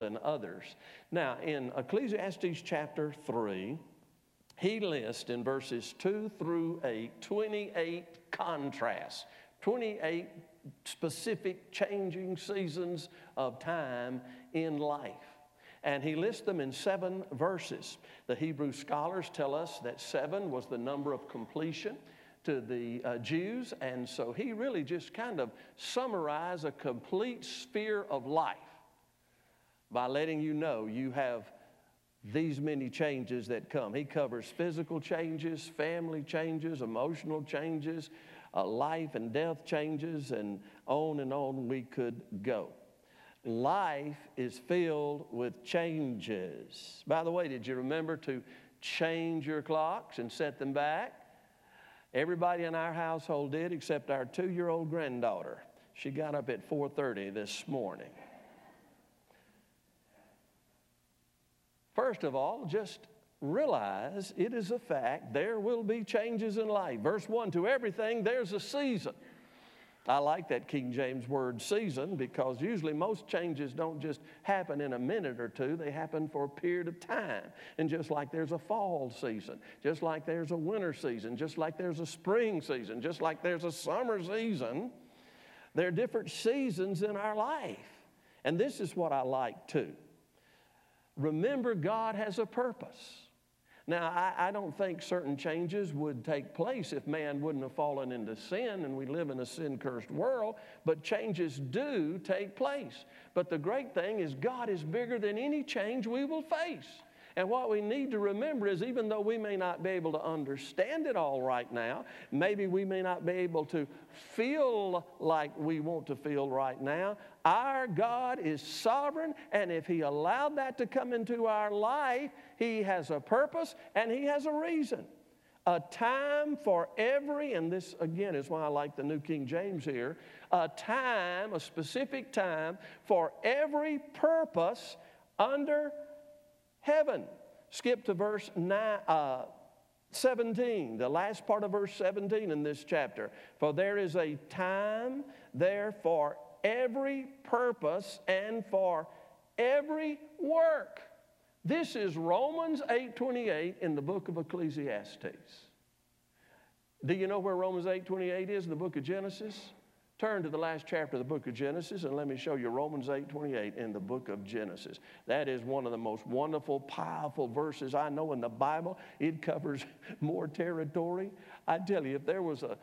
than others. Now, in Ecclesiastes chapter 3, he lists in verses 2 through 8 28 contrasts, 28 specific changing seasons of time in life. And he lists them in seven verses. The Hebrew scholars tell us that seven was the number of completion to the uh, Jews, and so he really just kind of summarized a complete sphere of life by letting you know you have these many changes that come. He covers physical changes, family changes, emotional changes, uh, life and death changes, and on and on we could go. Life is filled with changes. By the way, did you remember to change your clocks and set them back? Everybody in our household did except our 2-year-old granddaughter. She got up at 4:30 this morning. First of all, just realize it is a fact there will be changes in life. Verse 1 To everything, there's a season. I like that King James word season because usually most changes don't just happen in a minute or two, they happen for a period of time. And just like there's a fall season, just like there's a winter season, just like there's a spring season, just like there's a summer season, there are different seasons in our life. And this is what I like too. Remember, God has a purpose. Now, I, I, don't think certain changes would take place if man wouldn't have fallen into sin and we live in a sin cursed world, but changes do take place. But the great thing is, God is bigger than any change we will face. And what we need to remember is even though we may not be able to understand it all right now, maybe we may not be able to feel like we want to feel right now, our God is sovereign, and if He allowed that to come into our life, He has a purpose and He has a reason. A time for every, and this again is why I like the New King James here, a time, a specific time for every purpose under heaven. Skip to verse nine, uh, 17, the last part of verse 17 in this chapter. For there is a time there for every purpose and for every work. This is Romans 8:28 in the book of Ecclesiastes. Do you know where Romans 8:28 is in the book of Genesis? Turn to the last chapter of the book of Genesis and let me show you Romans 8 28 in the book of Genesis. That is one of the most wonderful, powerful verses I know in the Bible. It covers more territory. I tell you, if there was a,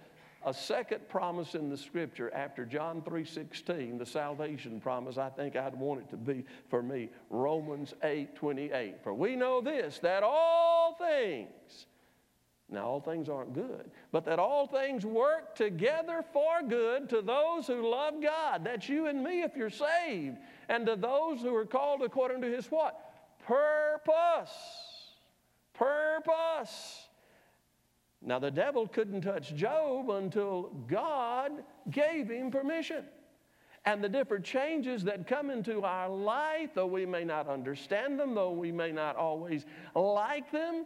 a second promise in the scripture after John 3:16, the salvation promise, I think I'd want it to be for me Romans 8:28. For we know this that all things now, all things aren't good, but that all things work together for good to those who love God. That's you and me if you're saved. And to those who are called according to his what? Purpose. Purpose. Now, the devil couldn't touch Job until God gave him permission. And the different changes that come into our life, though we may not understand them, though we may not always like them,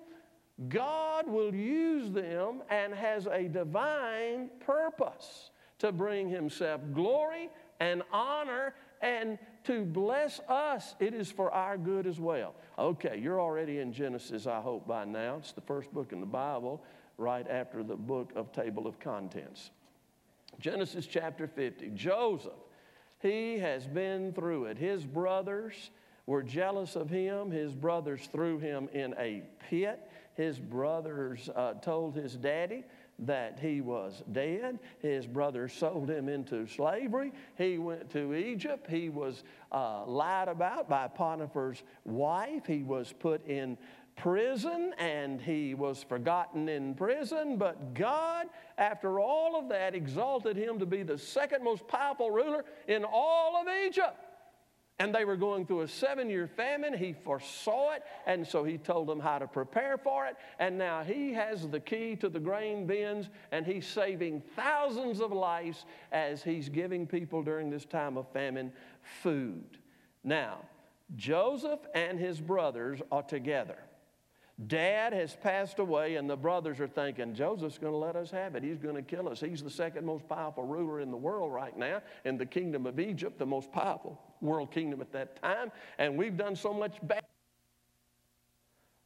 God will use them and has a divine purpose to bring Himself glory and honor and to bless us. It is for our good as well. Okay, you're already in Genesis, I hope, by now. It's the first book in the Bible, right after the book of Table of Contents. Genesis chapter 50. Joseph, he has been through it. His brothers were jealous of him, his brothers threw him in a pit his brothers uh, told his daddy that he was dead. His brothers sold him into slavery. He went to Egypt. He was uh, lied about by Potiphar's wife. He was put in prison and he was forgotten in prison. But God, after all of that, exalted him to be the second most powerful ruler in all of Egypt. And they were going through a seven year famine. He foresaw it, and so he told them how to prepare for it. And now he has the key to the grain bins, and he's saving thousands of lives as he's giving people during this time of famine food. Now, Joseph and his brothers are together. Dad has passed away, and the brothers are thinking, Joseph's going to let us have it. He's going to kill us. He's the second most powerful ruler in the world right now, in the kingdom of Egypt, the most powerful world kingdom at that time. And we've done so much bad.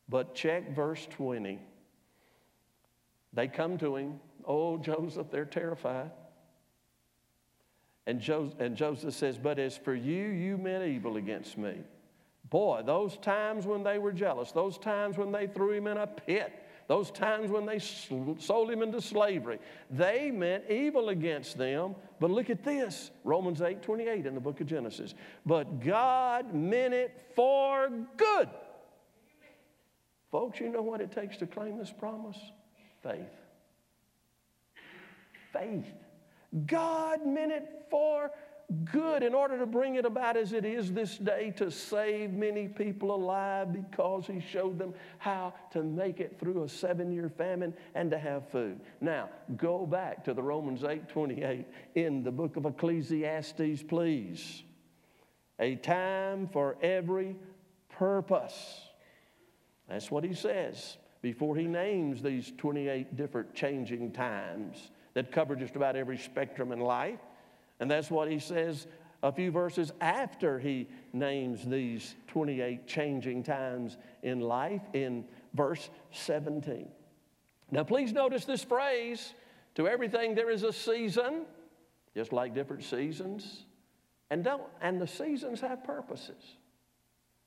But check verse 20. They come to him. Oh, Joseph, they're terrified. And Joseph, and Joseph says, But as for you, you meant evil against me Boy, those times when they were jealous, those times when they threw him in a pit, those times when they sold him into slavery, they meant evil against them. But look at this Romans 8 28 in the book of Genesis. But God meant it for good. Folks, you know what it takes to claim this promise? Faith. Faith. God meant it for good in order to bring it about as it is this day to save many people alive because he showed them how to make it through a seven year famine and to have food. Now, go back to the Romans 8 28 in the book of Ecclesiastes, please. A time for every purpose. That's what he says before he names these 28 different changing times that cover just about every spectrum in life. And that's what he says a few verses after he names these 28 changing times in life in verse 17. Now, please notice this phrase to everything there is a season, just like different seasons. And, don't, and the seasons have purposes.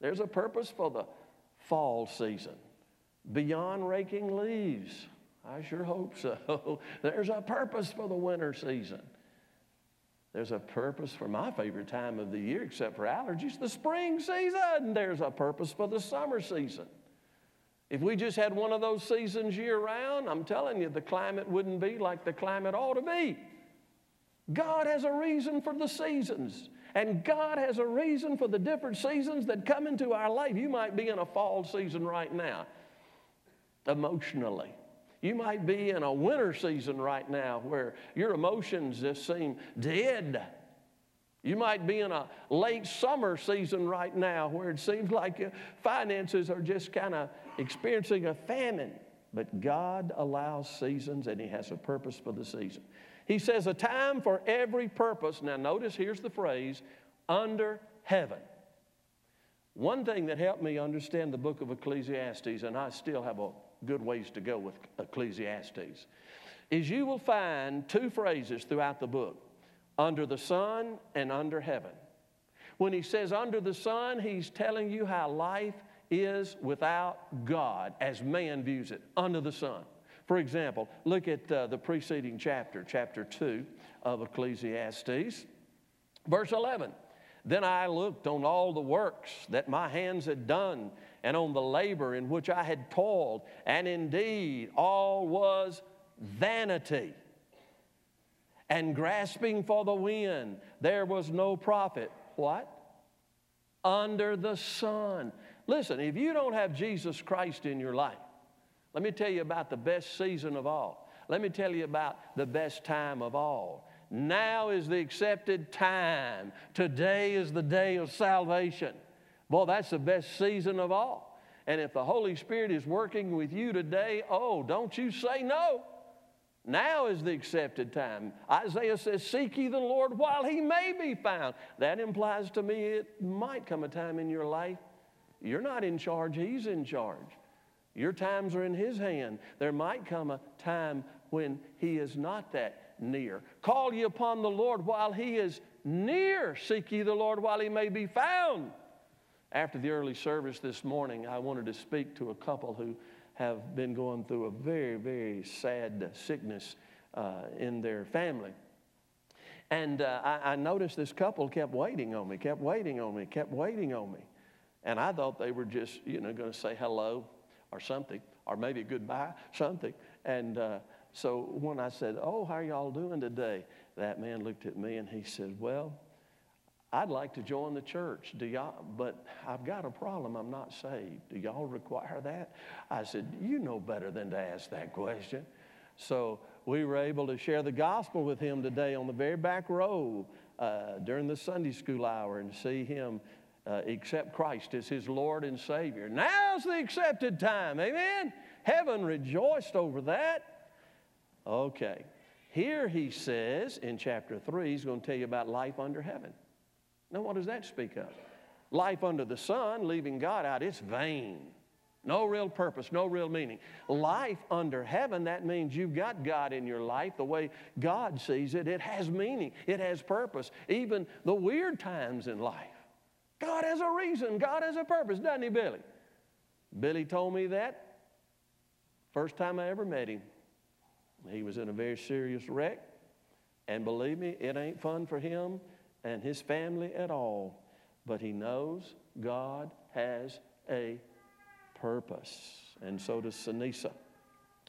There's a purpose for the fall season, beyond raking leaves. I sure hope so. There's a purpose for the winter season. There's a purpose for my favorite time of the year, except for allergies, the spring season. There's a purpose for the summer season. If we just had one of those seasons year round, I'm telling you, the climate wouldn't be like the climate ought to be. God has a reason for the seasons. And God has a reason for the different seasons that come into our life. You might be in a fall season right now, emotionally. You might be in a winter season right now where your emotions just seem dead. You might be in a late summer season right now where it seems like your finances are just kind of experiencing a famine. But God allows seasons and He has a purpose for the season. He says, a time for every purpose. Now, notice here's the phrase under heaven. One thing that helped me understand the book of Ecclesiastes, and I still have a good ways to go with Ecclesiastes, is you will find two phrases throughout the book under the sun and under heaven. When he says under the sun, he's telling you how life is without God as man views it, under the sun. For example, look at uh, the preceding chapter, chapter 2 of Ecclesiastes, verse 11. Then I looked on all the works that my hands had done and on the labor in which I had toiled, and indeed all was vanity. And grasping for the wind, there was no profit. What? Under the sun. Listen, if you don't have Jesus Christ in your life, let me tell you about the best season of all. Let me tell you about the best time of all. Now is the accepted time. Today is the day of salvation. Boy, that's the best season of all. And if the Holy Spirit is working with you today, oh, don't you say no. Now is the accepted time. Isaiah says, Seek ye the Lord while he may be found. That implies to me it might come a time in your life you're not in charge, he's in charge. Your times are in his hand. There might come a time when he is not that near. Call ye upon the Lord while he is near. Seek ye the Lord while he may be found. After the early service this morning, I wanted to speak to a couple who have been going through a very, very sad sickness uh, in their family. And uh, I, I, noticed this couple kept waiting on me, kept waiting on me, kept waiting on me. And I thought they were just, you know, going to say hello or something, or maybe goodbye, something. And uh, so when I said, Oh, how are y'all doing today? That man looked at me and he said, Well, I'd like to join the church. Do y'all, but I've got a problem. I'm not saved. Do y'all require that? I said, You know better than to ask that question. So we were able to share the gospel with him today on the very back row uh, during the Sunday school hour and see him uh, accept Christ as his Lord and Savior. Now's the accepted time. Amen. Heaven rejoiced over that. Okay. Here he says in chapter 3, he's going to tell you about life under heaven. Now, what does that speak of? Life under the sun, leaving God out, it's vain. No real purpose, no real meaning. Life under heaven, that means you've got God in your life the way God sees it. It has meaning, it has purpose. Even the weird times in life. God has a reason, God has a purpose, doesn't he, Billy? Billy told me that first time I ever met him. He was in a very serious wreck. And believe me, it ain't fun for him and his family at all. But he knows God has a purpose, and so does Sanisa.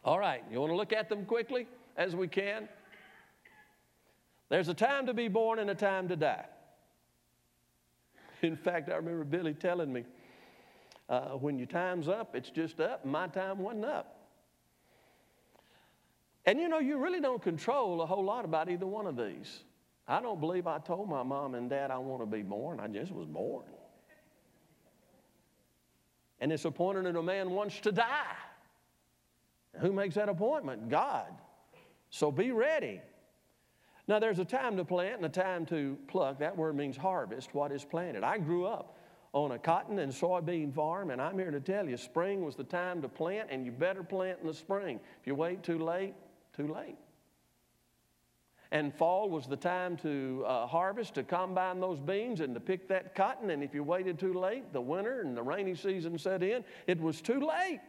All right, you want to look at them quickly as we can? There's a time to be born and a time to die. In fact, I remember Billy telling me, uh, when your time's up, it's just up, my time wasn't up. And you know, you really don't control a whole lot about either one of these. I don't believe I told my mom and dad I want to be born, I just was born. And it's appointed that a man wants to die. Who makes that appointment? God. So be ready. Now, there's a time to plant and a time to pluck. That word means harvest, what is planted. I grew up on a cotton and soybean farm, and I'm here to tell you spring was the time to plant, and you better plant in the spring. If you wait too late, too late. And fall was the time to uh, harvest, to combine those beans and to pick that cotton. And if you waited too late, the winter and the rainy season set in, it was too late.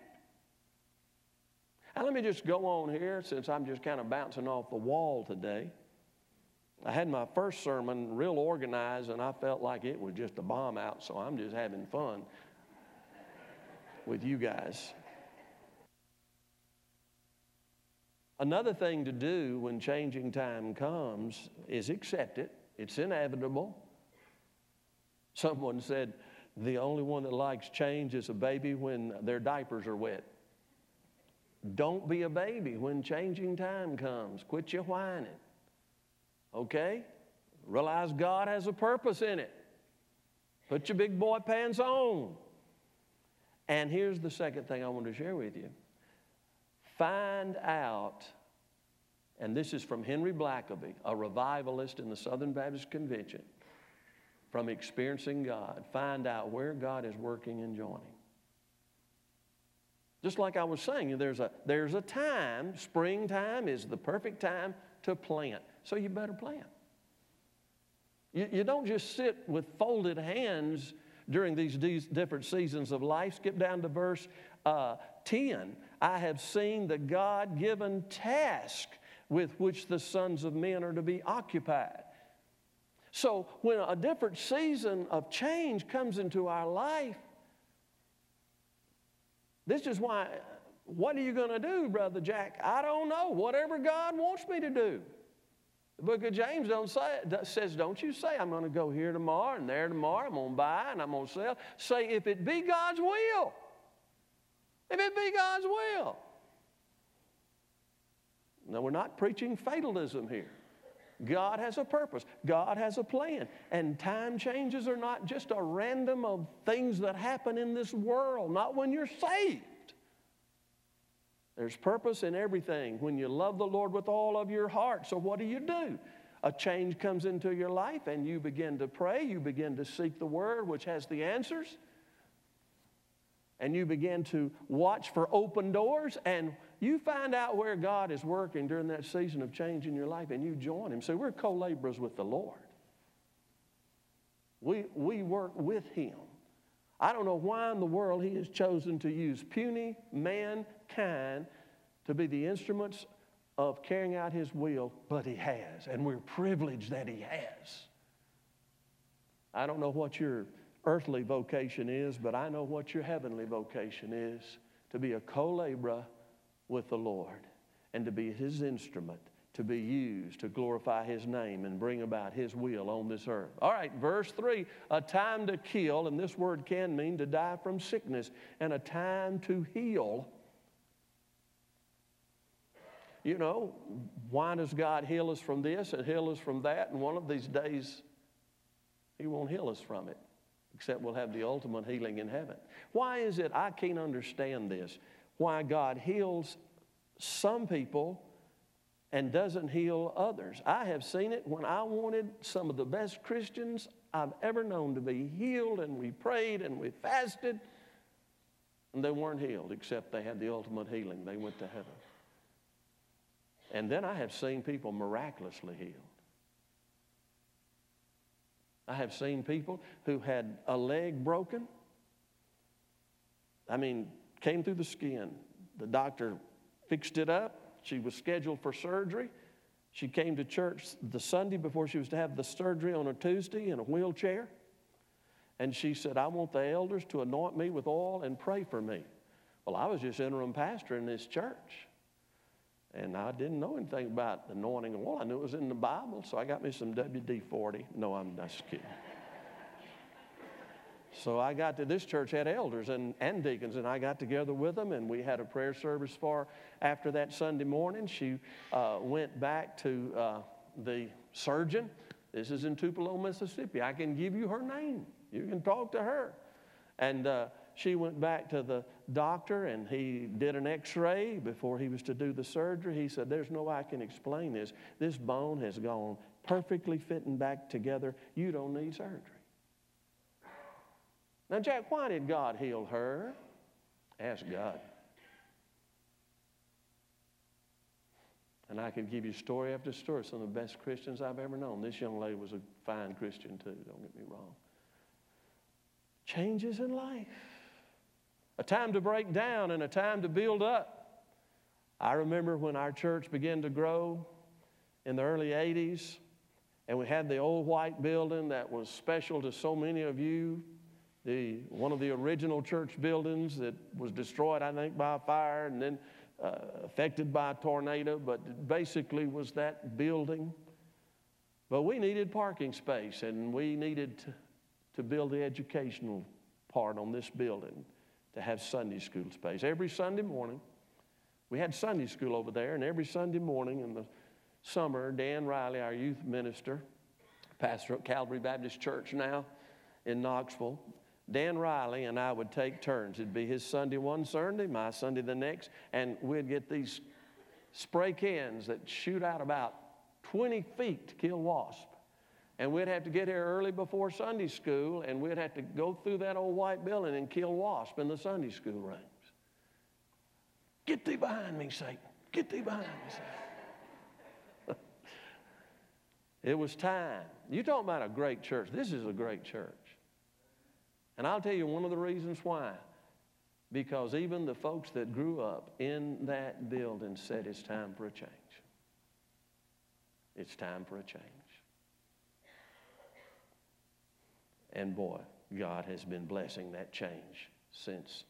Now, let me just go on here since I'm just kind of bouncing off the wall today. I had my first sermon real organized, and I felt like it was just a bomb out, so I'm just having fun with you guys. Another thing to do when changing time comes is accept it. It's inevitable. Someone said the only one that likes change is a baby when their diapers are wet. Don't be a baby when changing time comes. Quit your whining. Okay? Realize God has a purpose in it. Put your big boy pants on. And here's the second thing I want to share with you find out, and this is from Henry Blackaby, a revivalist in the Southern Baptist Convention, from experiencing God, find out where God is working and joining. Just like I was saying, there's a, there's a time, springtime is the perfect time to plant. So you better plant. You, you don't just sit with folded hands during these different seasons of life. Skip down to verse uh, 10. I have seen the God given task with which the sons of men are to be occupied. So, when a different season of change comes into our life, this is why, what are you going to do, Brother Jack? I don't know. Whatever God wants me to do. The book of James don't say, says, Don't you say, I'm going to go here tomorrow and there tomorrow, I'm going to buy and I'm going to sell. Say, if it be God's will. If it be God's will. Now, we're not preaching fatalism here. God has a purpose. God has a plan. And time changes are not just a random of things that happen in this world, not when you're saved. There's purpose in everything when you love the Lord with all of your heart. So, what do you do? A change comes into your life and you begin to pray, you begin to seek the Word, which has the answers and you begin to watch for open doors and you find out where God is working during that season of change in your life and you join Him. So we're co laborers with the Lord. We, we work with Him. I don't know why in the world He has chosen to use puny mankind to be the instruments of carrying out His will, but He has, and we're privileged that He has. I don't know what your earthly vocation is, but I know what your heavenly vocation is to be a co laborer with the Lord and to be His instrument to be used to glorify His name and bring about His will on this earth. All right, verse 3 a time to kill, and this word can mean to die from sickness, and a time to heal. You know, why does God heal us from this and heal us from that? And one of these days, He won't heal us from it. Except we'll have the ultimate healing in heaven. Why is it I can't understand this? Why God heals some people and doesn't heal others. I have seen it when I wanted some of the best Christians I've ever known to be healed, and we prayed and we fasted, and they weren't healed except they had the ultimate healing. They went to heaven. And then I have seen people miraculously healed. I have seen people who had a leg broken. I mean, came through the skin. The doctor fixed it up. She was scheduled for surgery. She came to church the Sunday before she was to have the surgery on a Tuesday in a wheelchair. And she said, I want the elders to anoint me with oil and pray for me. Well, I was just interim pastor in this church. And I didn't know anything about anointing oil. I knew it was in the Bible, so I got me some WD 40. No, I'm just kidding. So I got to this church had elders and, and deacons, and I got together with them, and we had a prayer service for after that Sunday morning. She uh, went back to uh, the surgeon. This is in Tupelo, Mississippi. I can give you her name. You can talk to her. And uh, she went back to the doctor, and he did an X-ray before he was to do the surgery. He said, "There's no way I can explain this. This bone has gone perfectly fitting back together. You don't need surgery." Now, Jack, why did God heal her? Ask God. And I could give you story after story. Some of the best Christians I've ever known. This young lady was a fine Christian, too, don't get me wrong. Changes in life. A time to break down and a time to build up. I remember when our church began to grow in the early 80s, and we had the old white building that was special to so many of you the, one of the original church buildings that was destroyed, I think, by a fire and then uh, affected by a tornado, but basically was that building. But we needed parking space and we needed to, to build the educational part on this building to have Sunday school space. Every Sunday morning, we had Sunday school over there, and every Sunday morning in the summer, Dan Riley, our youth minister, pastor at Calvary Baptist Church now in Knoxville, Dan Riley and I would take turns. It'd be his Sunday one Sunday, my Sunday the next, and we'd get these spray cans that shoot out about 20 feet to kill wasp. And we'd have to get here early before Sunday school, and we'd have to go through that old white building and kill wasp in the Sunday school rooms. Get thee behind me, Satan. Get thee behind me, Satan. it was time. You talking about a great church. This is a great church. And I'll tell you one of the reasons why. Because even the folks that grew up in that building said it's time for a change. It's time for a change. And boy, God has been blessing that change since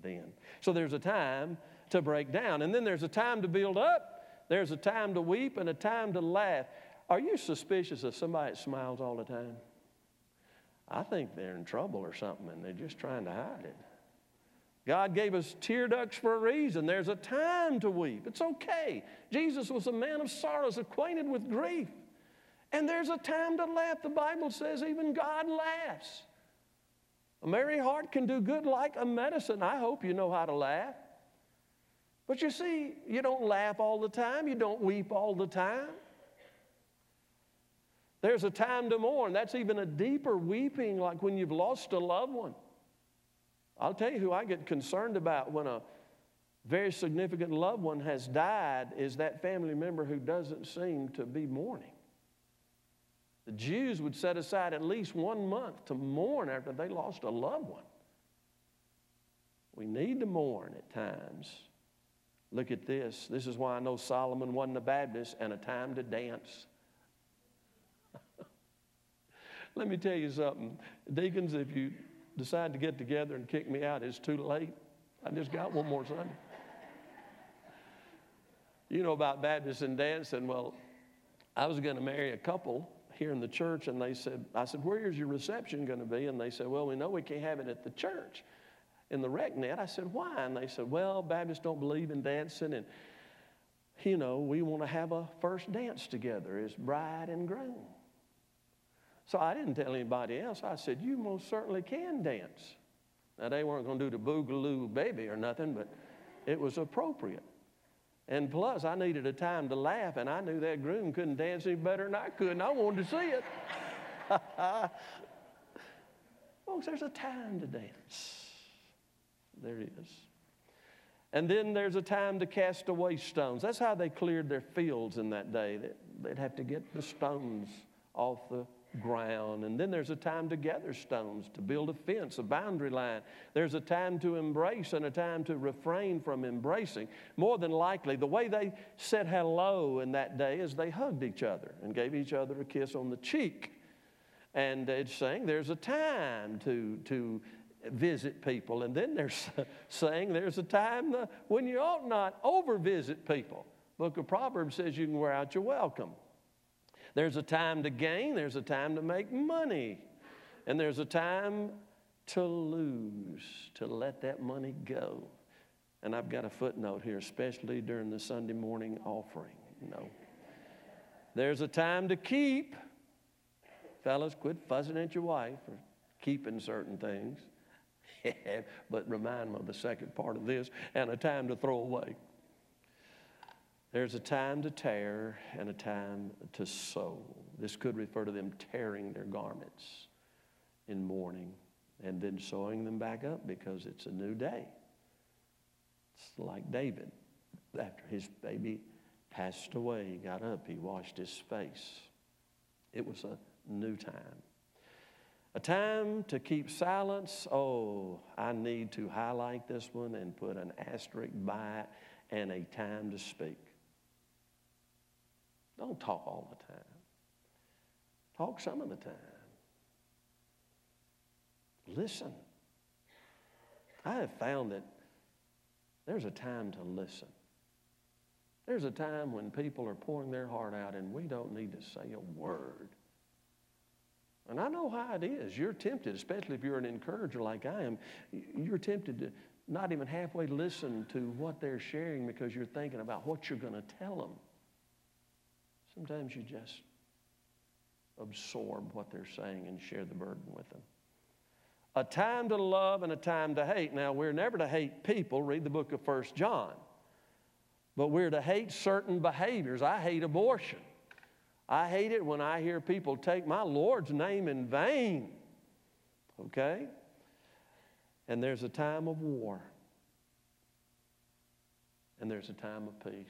then. So there's a time to break down, and then there's a time to build up, there's a time to weep, and a time to laugh. Are you suspicious of somebody that smiles all the time? I think they're in trouble or something and they're just trying to hide it. God gave us tear ducts for a reason. There's a time to weep. It's okay. Jesus was a man of sorrows, acquainted with grief. And there's a time to laugh. The Bible says even God laughs. A merry heart can do good like a medicine. I hope you know how to laugh. But you see, you don't laugh all the time, you don't weep all the time. There's a time to mourn. That's even a deeper weeping, like when you've lost a loved one. I'll tell you who I get concerned about when a very significant loved one has died is that family member who doesn't seem to be mourning. The Jews would set aside at least one month to mourn after they lost a loved one. We need to mourn at times. Look at this. This is why I know Solomon wasn't a Baptist and a time to dance. Let me tell you something. Deacons, if you decide to get together and kick me out, it's too late. I just got one more Sunday. You know about Baptists and dancing. Well, I was going to marry a couple here in the church, and they said, I said, where is your reception going to be? And they said, well, we know we can't have it at the church in the rec net. I said, why? And they said, well, Baptists don't believe in dancing, and, you know, we want to have a first dance together as bride and groom. So I didn't tell anybody else. I said, You most certainly can dance. Now, they weren't going to do the boogaloo baby or nothing, but it was appropriate. And plus, I needed a time to laugh, and I knew that groom couldn't dance any better than I could, and I wanted to see it. Folks, there's a time to dance. There is. And then there's a time to cast away stones. That's how they cleared their fields in that day. They'd have to get the stones off the ground. And then there's a time to gather stones, to build a fence, a boundary line. There's a time to embrace and a time to refrain from embracing. More than likely, the way they said hello in that day is they hugged each other and gave each other a kiss on the cheek. And it's saying there's a time to, to visit people. And then they're saying there's a time when you ought not over visit people. Book of Proverbs says you can wear out your welcome. There's a time to gain, there's a time to make money, and there's a time to lose, to let that money go. And I've got a footnote here, especially during the Sunday morning offering. No. there's a time to keep. Fellas, quit fussing at your wife for keeping certain things. but remind them of the second part of this and a time to throw away. There's a time to tear and a time to sew. This could refer to them tearing their garments in mourning and then sewing them back up because it's a new day. It's like David. After his baby passed away, he got up, he washed his face. It was a new time. A time to keep silence. Oh, I need to highlight this one and put an asterisk by it and a time to speak. Don't talk all the time. Talk some of the time. Listen. I have found that there's a time to listen. There's a time when people are pouring their heart out and we don't need to say a word. And I know how it is. You're tempted, especially if you're an encourager like I am, you're tempted to not even halfway listen to what they're sharing because you're thinking about what you're going to tell them. Sometimes you just absorb what they're saying and share the burden with them. A time to love and a time to hate. Now, we're never to hate people. Read the book of First John. But we're to hate certain behaviors. I hate abortion. I hate it when I hear people take my Lord's name in vain. Okay? And there's a time of war, and there's a time of peace.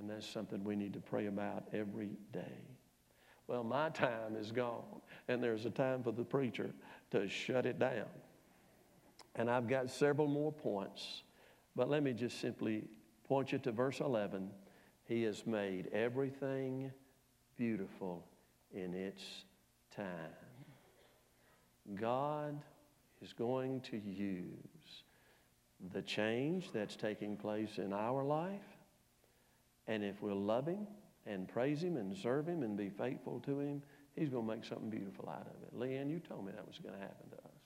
And that's something we need to pray about every day. Well, my time is gone, and there's a time for the preacher to shut it down. And I've got several more points, but let me just simply point you to verse 11 he has made everything beautiful in its time. God is going to use the change that's taking place in our life, and if we'll love Him and praise Him and serve Him and be faithful to Him, He's going to make something beautiful out of it. Leanne, you told me that was going to happen to us.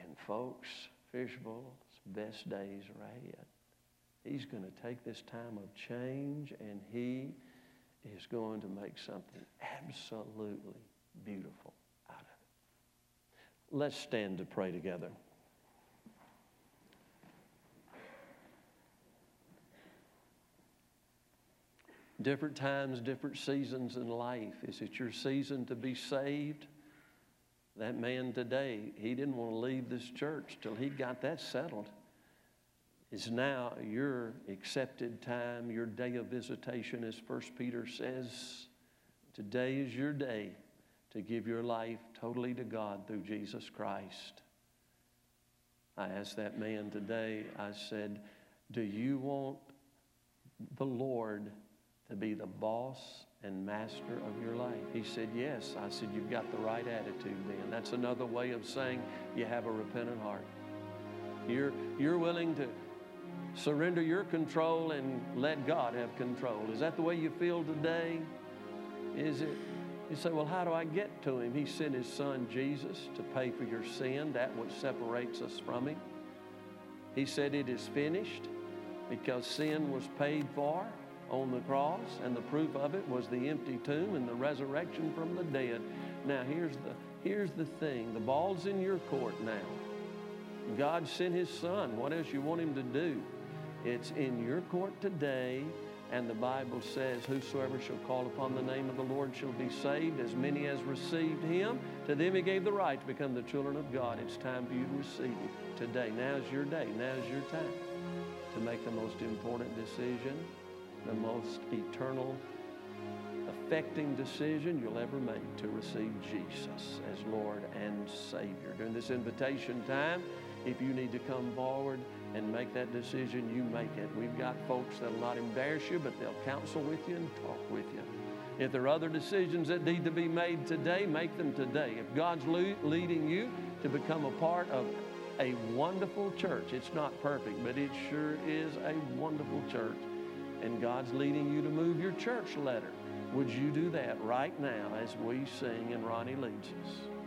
And folks, Fishbowl's best days are ahead. He's going to take this time of change and he is going to make something absolutely beautiful out of it. Let's stand to pray together. Different times, different seasons in life. Is it your season to be saved? That man today, he didn't want to leave this church till he got that settled is now your accepted time, your day of visitation, as First Peter says. Today is your day to give your life totally to God through Jesus Christ. I asked that man today, I said, Do you want the Lord to be the boss and master of your life? He said, Yes. I said, You've got the right attitude then. That's another way of saying you have a repentant heart. You're, you're willing to surrender your control and let God have control. Is that the way you feel today? Is it? You say, well, how do I get to him? He sent his son Jesus to pay for your sin, that which separates us from him. He said it is finished because sin was paid for on the cross, and the proof of it was the empty tomb and the resurrection from the dead. Now, here's the, here's the thing the ball's in your court now. God sent His Son. What else you want Him to do? It's in your court today, and the Bible says, Whosoever shall call upon the name of the Lord shall be saved. As many as received Him, to them He gave the right to become the children of God. It's time for you to receive Him today. Now's your day. Now's your time to make the most important decision, the most eternal, affecting decision you'll ever make to receive Jesus as Lord and Savior. During this invitation time, if you need to come forward and make that decision, you make it. We've got folks that'll not embarrass you, but they'll counsel with you and talk with you. If there are other decisions that need to be made today, make them today. If God's leading you to become a part of a wonderful church, it's not perfect, but it sure is a wonderful church, and God's leading you to move your church letter, would you do that right now as we sing and Ronnie leads us?